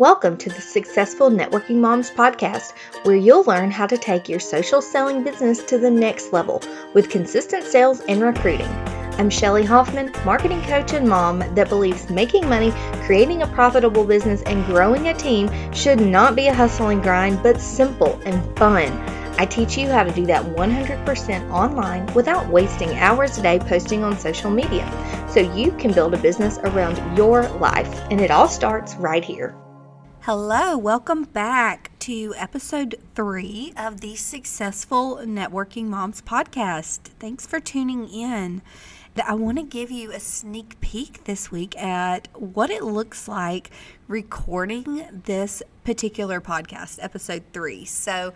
Welcome to the Successful Networking Moms podcast, where you'll learn how to take your social selling business to the next level with consistent sales and recruiting. I'm Shelly Hoffman, marketing coach and mom that believes making money, creating a profitable business, and growing a team should not be a hustle and grind, but simple and fun. I teach you how to do that 100% online without wasting hours a day posting on social media so you can build a business around your life. And it all starts right here. Hello, welcome back to episode three of the Successful Networking Moms podcast. Thanks for tuning in. I want to give you a sneak peek this week at what it looks like recording this particular podcast, episode three. So,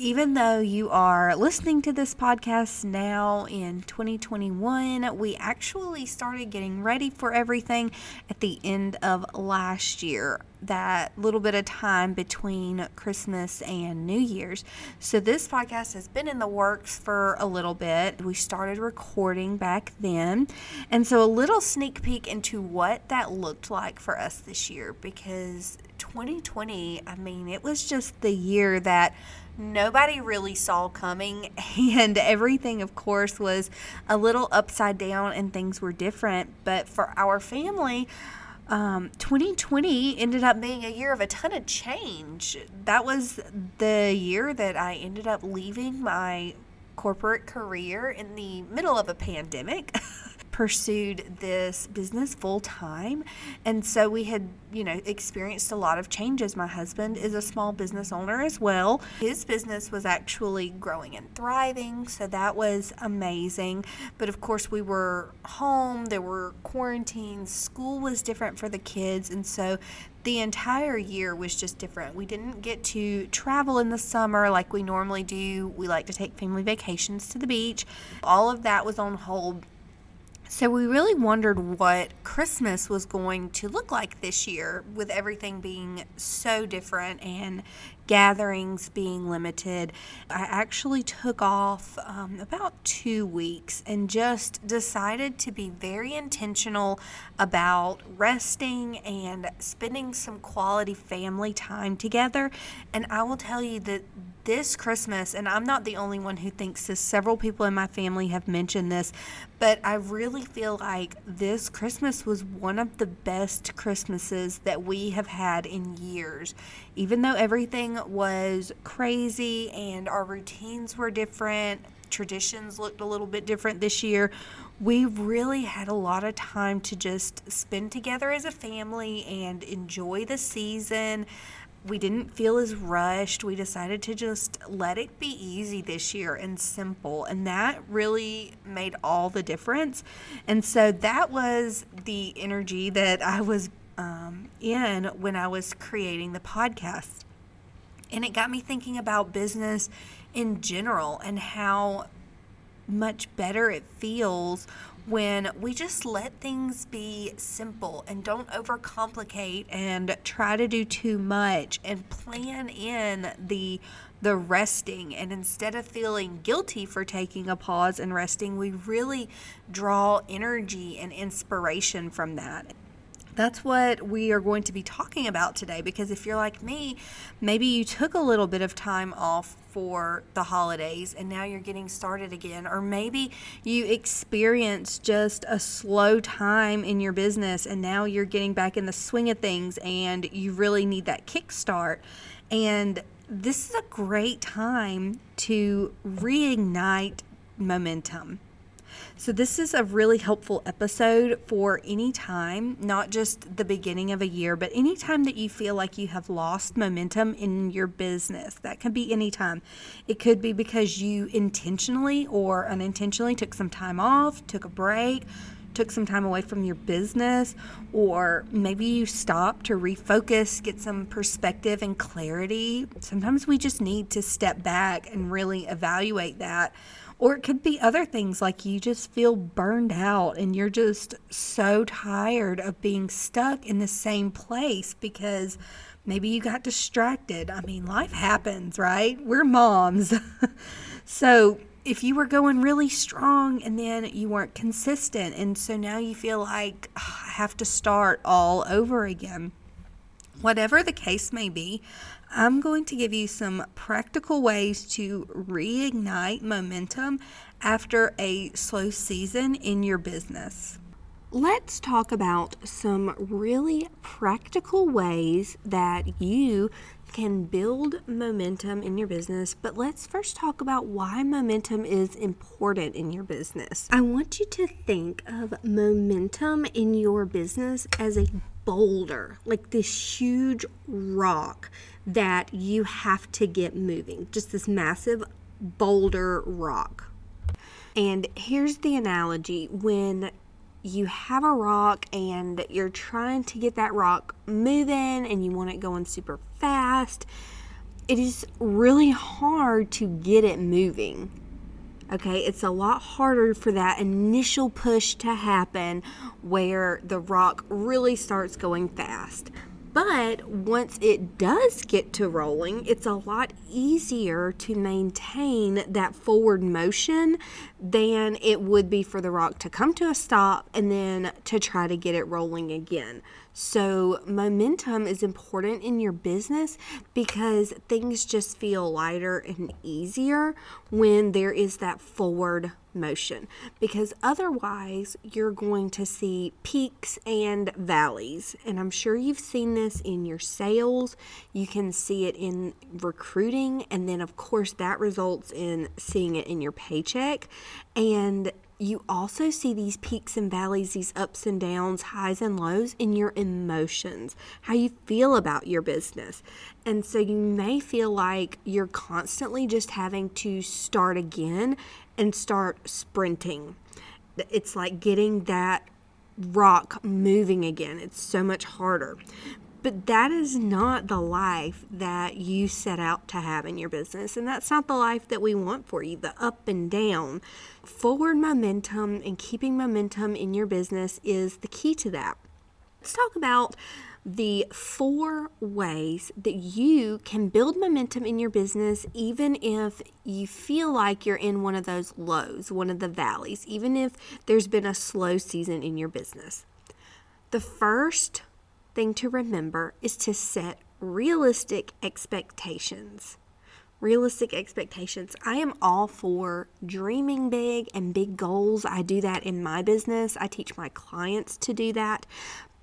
even though you are listening to this podcast now in 2021, we actually started getting ready for everything at the end of last year. That little bit of time between Christmas and New Year's. So, this podcast has been in the works for a little bit. We started recording back then. And so, a little sneak peek into what that looked like for us this year because 2020, I mean, it was just the year that nobody really saw coming. And everything, of course, was a little upside down and things were different. But for our family, um, 2020 ended up being a year of a ton of change. That was the year that I ended up leaving my corporate career in the middle of a pandemic. pursued this business full time. And so we had, you know, experienced a lot of changes. My husband is a small business owner as well. His business was actually growing and thriving. So that was amazing. But of course, we were home, there were quarantines, school was different for the kids. And so the entire year was just different. We didn't get to travel in the summer like we normally do. We like to take family vacations to the beach. All of that was on hold so we really wondered what Christmas was going to look like this year with everything being so different and gatherings being limited. I actually took off um, about two weeks and just decided to be very intentional about resting and spending some quality family time together. And I will tell you that this Christmas, and I'm not the only one who thinks this, several people in my family have mentioned this, but I really feel like this Christmas was one of the best Christmases that we have had in years. Even though everything was crazy and our routines were different, traditions looked a little bit different this year, we really had a lot of time to just spend together as a family and enjoy the season we didn't feel as rushed. We decided to just let it be easy this year and simple. And that really made all the difference. And so that was the energy that I was um, in when I was creating the podcast. And it got me thinking about business in general and how much better it feels when we just let things be simple and don't overcomplicate and try to do too much and plan in the the resting. And instead of feeling guilty for taking a pause and resting we really draw energy and inspiration from that that's what we are going to be talking about today because if you're like me, maybe you took a little bit of time off for the holidays and now you're getting started again, or maybe you experienced just a slow time in your business and now you're getting back in the swing of things and you really need that kickstart. And this is a great time to reignite momentum so, this is a really helpful episode for any time, not just the beginning of a year, but any time that you feel like you have lost momentum in your business. That can be any time. It could be because you intentionally or unintentionally took some time off, took a break, took some time away from your business, or maybe you stopped to refocus, get some perspective and clarity. Sometimes we just need to step back and really evaluate that or it could be other things like you just feel burned out and you're just so tired of being stuck in the same place because maybe you got distracted. I mean, life happens, right? We're moms. so, if you were going really strong and then you weren't consistent, and so now you feel like oh, I have to start all over again Whatever the case may be, I'm going to give you some practical ways to reignite momentum after a slow season in your business. Let's talk about some really practical ways that you can build momentum in your business, but let's first talk about why momentum is important in your business. I want you to think of momentum in your business as a boulder, like this huge rock that you have to get moving, just this massive boulder rock. And here's the analogy when you have a rock and you're trying to get that rock moving and you want it going super fast, it is really hard to get it moving. Okay, it's a lot harder for that initial push to happen where the rock really starts going fast. But once it does get to rolling, it's a lot easier to maintain that forward motion than it would be for the rock to come to a stop and then to try to get it rolling again. So, momentum is important in your business because things just feel lighter and easier when there is that forward motion. Because otherwise, you're going to see peaks and valleys. And I'm sure you've seen this in your sales, you can see it in recruiting, and then, of course, that results in seeing it in your paycheck. And you also see these peaks and valleys, these ups and downs, highs and lows in your emotions, how you feel about your business. And so you may feel like you're constantly just having to start again and start sprinting. It's like getting that rock moving again. It's so much harder. But that is not the life that you set out to have in your business. And that's not the life that we want for you the up and down. Forward momentum and keeping momentum in your business is the key to that. Let's talk about the four ways that you can build momentum in your business, even if you feel like you're in one of those lows, one of the valleys, even if there's been a slow season in your business. The first thing to remember is to set realistic expectations. Realistic expectations. I am all for dreaming big and big goals. I do that in my business. I teach my clients to do that.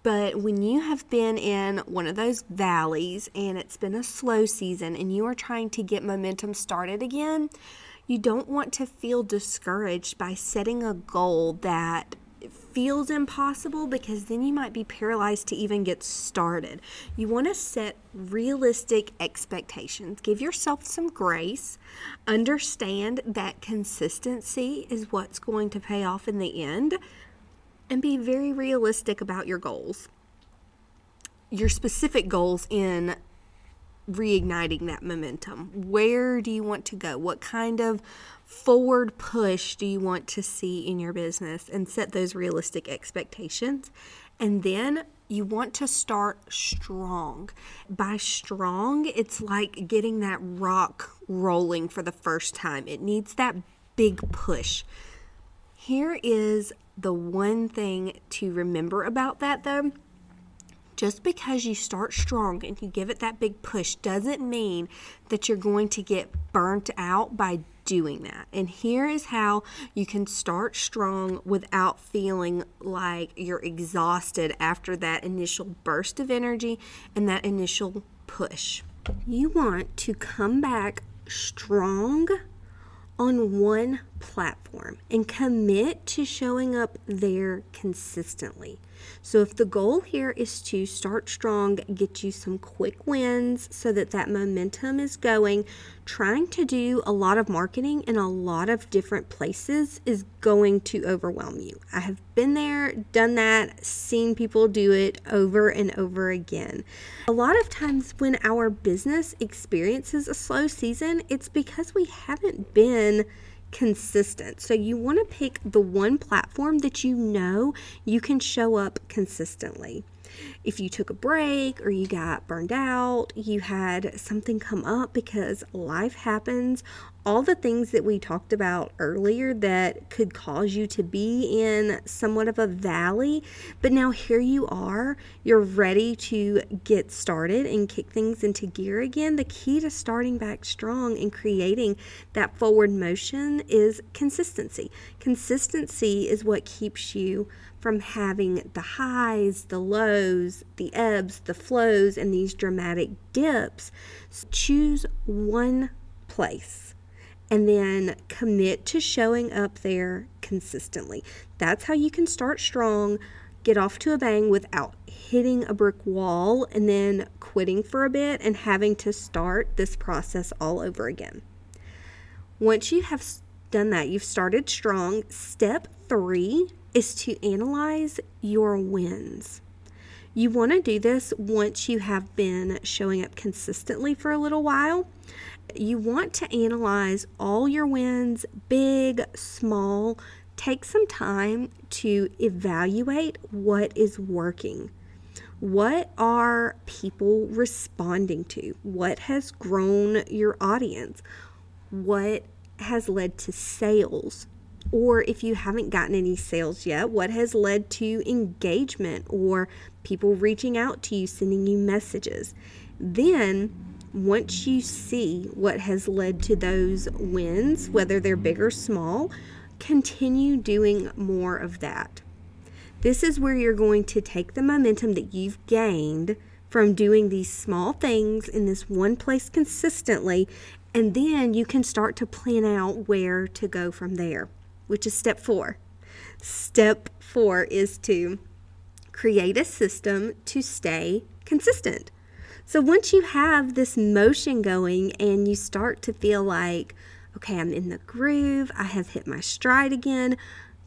But when you have been in one of those valleys and it's been a slow season and you are trying to get momentum started again, you don't want to feel discouraged by setting a goal that feels impossible because then you might be paralyzed to even get started. You want to set realistic expectations. Give yourself some grace. Understand that consistency is what's going to pay off in the end. And be very realistic about your goals. Your specific goals in reigniting that momentum. Where do you want to go? What kind of forward push do you want to see in your business and set those realistic expectations. And then you want to start strong. By strong, it's like getting that rock rolling for the first time, it needs that big push. Here is the one thing to remember about that though. Just because you start strong and you give it that big push doesn't mean that you're going to get burnt out by doing that. And here is how you can start strong without feeling like you're exhausted after that initial burst of energy and that initial push. You want to come back strong on one platform and commit to showing up there consistently. So, if the goal here is to start strong, get you some quick wins so that that momentum is going, trying to do a lot of marketing in a lot of different places is going to overwhelm you. I have been there, done that, seen people do it over and over again. A lot of times when our business experiences a slow season, it's because we haven't been consistent. So you want to pick the one platform that you know you can show up consistently. If you took a break or you got burned out, you had something come up because life happens, all the things that we talked about earlier that could cause you to be in somewhat of a valley. But now here you are, you're ready to get started and kick things into gear again. The key to starting back strong and creating that forward motion is consistency. Consistency is what keeps you from having the highs, the lows, the ebbs, the flows, and these dramatic dips. Choose one place and then commit to showing up there consistently. That's how you can start strong, get off to a bang without hitting a brick wall and then quitting for a bit and having to start this process all over again. Once you have done that, you've started strong. Step three is to analyze your wins. You want to do this once you have been showing up consistently for a little while you want to analyze all your wins, big, small. Take some time to evaluate what is working. What are people responding to? What has grown your audience? What has led to sales? Or if you haven't gotten any sales yet, what has led to engagement or people reaching out to you, sending you messages? Then once you see what has led to those wins, whether they're big or small, continue doing more of that. This is where you're going to take the momentum that you've gained from doing these small things in this one place consistently, and then you can start to plan out where to go from there, which is step four. Step four is to create a system to stay consistent. So once you have this motion going and you start to feel like, okay, I'm in the groove, I have hit my stride again,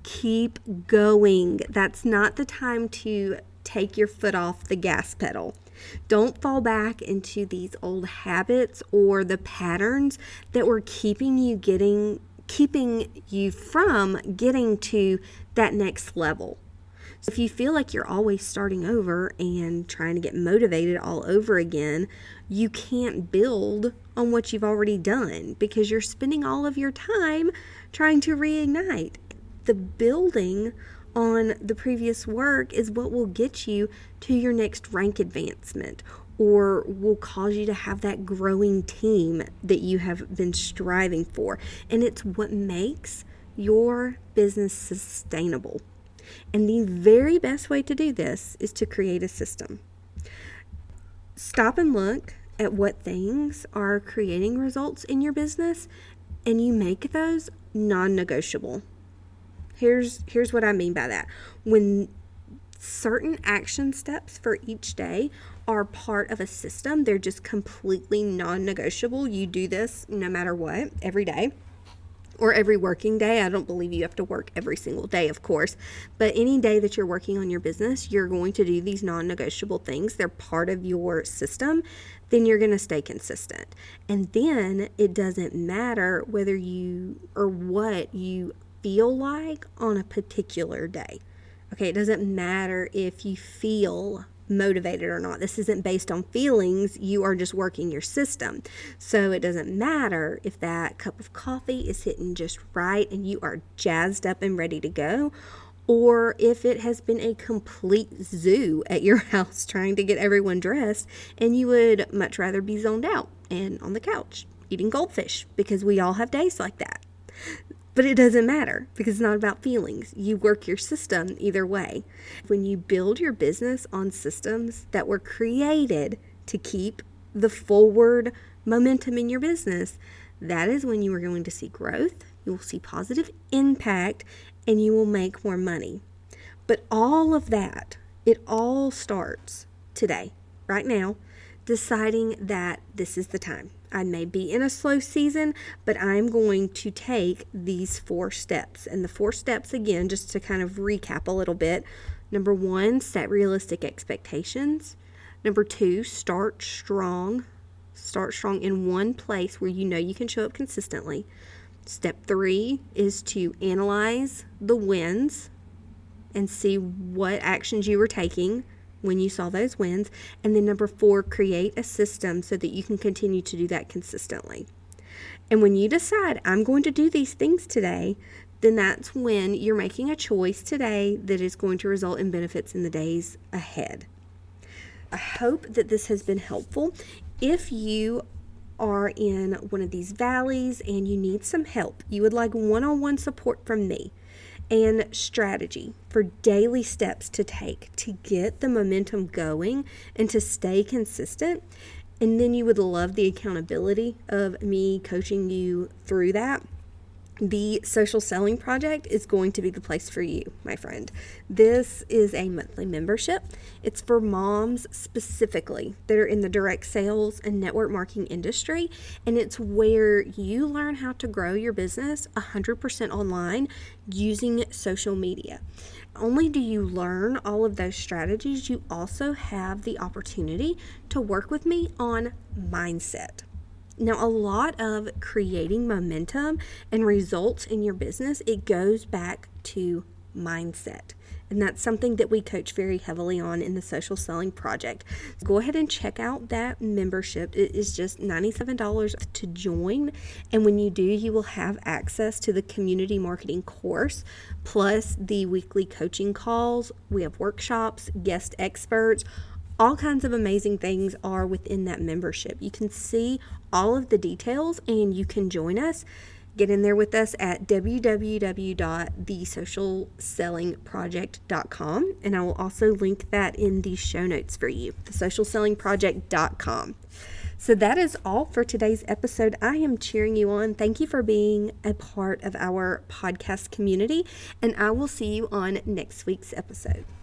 keep going. That's not the time to take your foot off the gas pedal. Don't fall back into these old habits or the patterns that were keeping you getting keeping you from getting to that next level. So if you feel like you're always starting over and trying to get motivated all over again, you can't build on what you've already done because you're spending all of your time trying to reignite. The building on the previous work is what will get you to your next rank advancement or will cause you to have that growing team that you have been striving for. And it's what makes your business sustainable. And the very best way to do this is to create a system. Stop and look at what things are creating results in your business and you make those non-negotiable. Here's here's what I mean by that. When certain action steps for each day are part of a system, they're just completely non-negotiable. You do this no matter what every day or every working day. I don't believe you have to work every single day, of course, but any day that you're working on your business, you're going to do these non negotiable things. They're part of your system. Then you're going to stay consistent. And then it doesn't matter whether you or what you feel like on a particular day. Okay, it doesn't matter if you feel motivated or not. This isn't based on feelings, you are just working your system. So it doesn't matter if that cup of coffee is hitting just right and you are jazzed up and ready to go, or if it has been a complete zoo at your house trying to get everyone dressed and you would much rather be zoned out and on the couch eating goldfish because we all have days like that. But it doesn't matter because it's not about feelings. You work your system either way. When you build your business on systems that were created to keep the forward momentum in your business, that is when you are going to see growth, you will see positive impact, and you will make more money. But all of that, it all starts today, right now, deciding that this is the time. I may be in a slow season, but I'm going to take these four steps. And the four steps, again, just to kind of recap a little bit number one, set realistic expectations. Number two, start strong. Start strong in one place where you know you can show up consistently. Step three is to analyze the wins and see what actions you were taking when you saw those wins. And then number four, create a system so that you can continue to do that consistently. And when you decide, I'm going to do these things today, then that's when you're making a choice today that is going to result in benefits in the days ahead. I hope that this has been helpful. If you are in one of these valleys and you need some help, you would like one on one support from me and strategy for daily steps to take to get the momentum going and to stay consistent. And then you would love the accountability of me coaching you through that the social selling project is going to be the place for you, my friend. This is a monthly membership. It's for moms specifically that are in the direct sales and network marketing industry, and it's where you learn how to grow your business 100% online using social media. Only do you learn all of those strategies, you also have the opportunity to work with me on mindset. Now, a lot of creating momentum and results in your business, it goes back to mindset. And that's something that we coach very heavily on in the social selling project. Go ahead and check out that membership. It is just $97 to join. And when you do, you will have access to the community marketing course, plus the weekly coaching calls. We have workshops, guest experts all kinds of amazing things are within that membership. You can see all of the details and you can join us. Get in there with us at www.thesocialsellingproject.com and I will also link that in the show notes for you. Thesocialsellingproject.com. So that is all for today's episode. I am cheering you on. Thank you for being a part of our podcast community, and I will see you on next week's episode.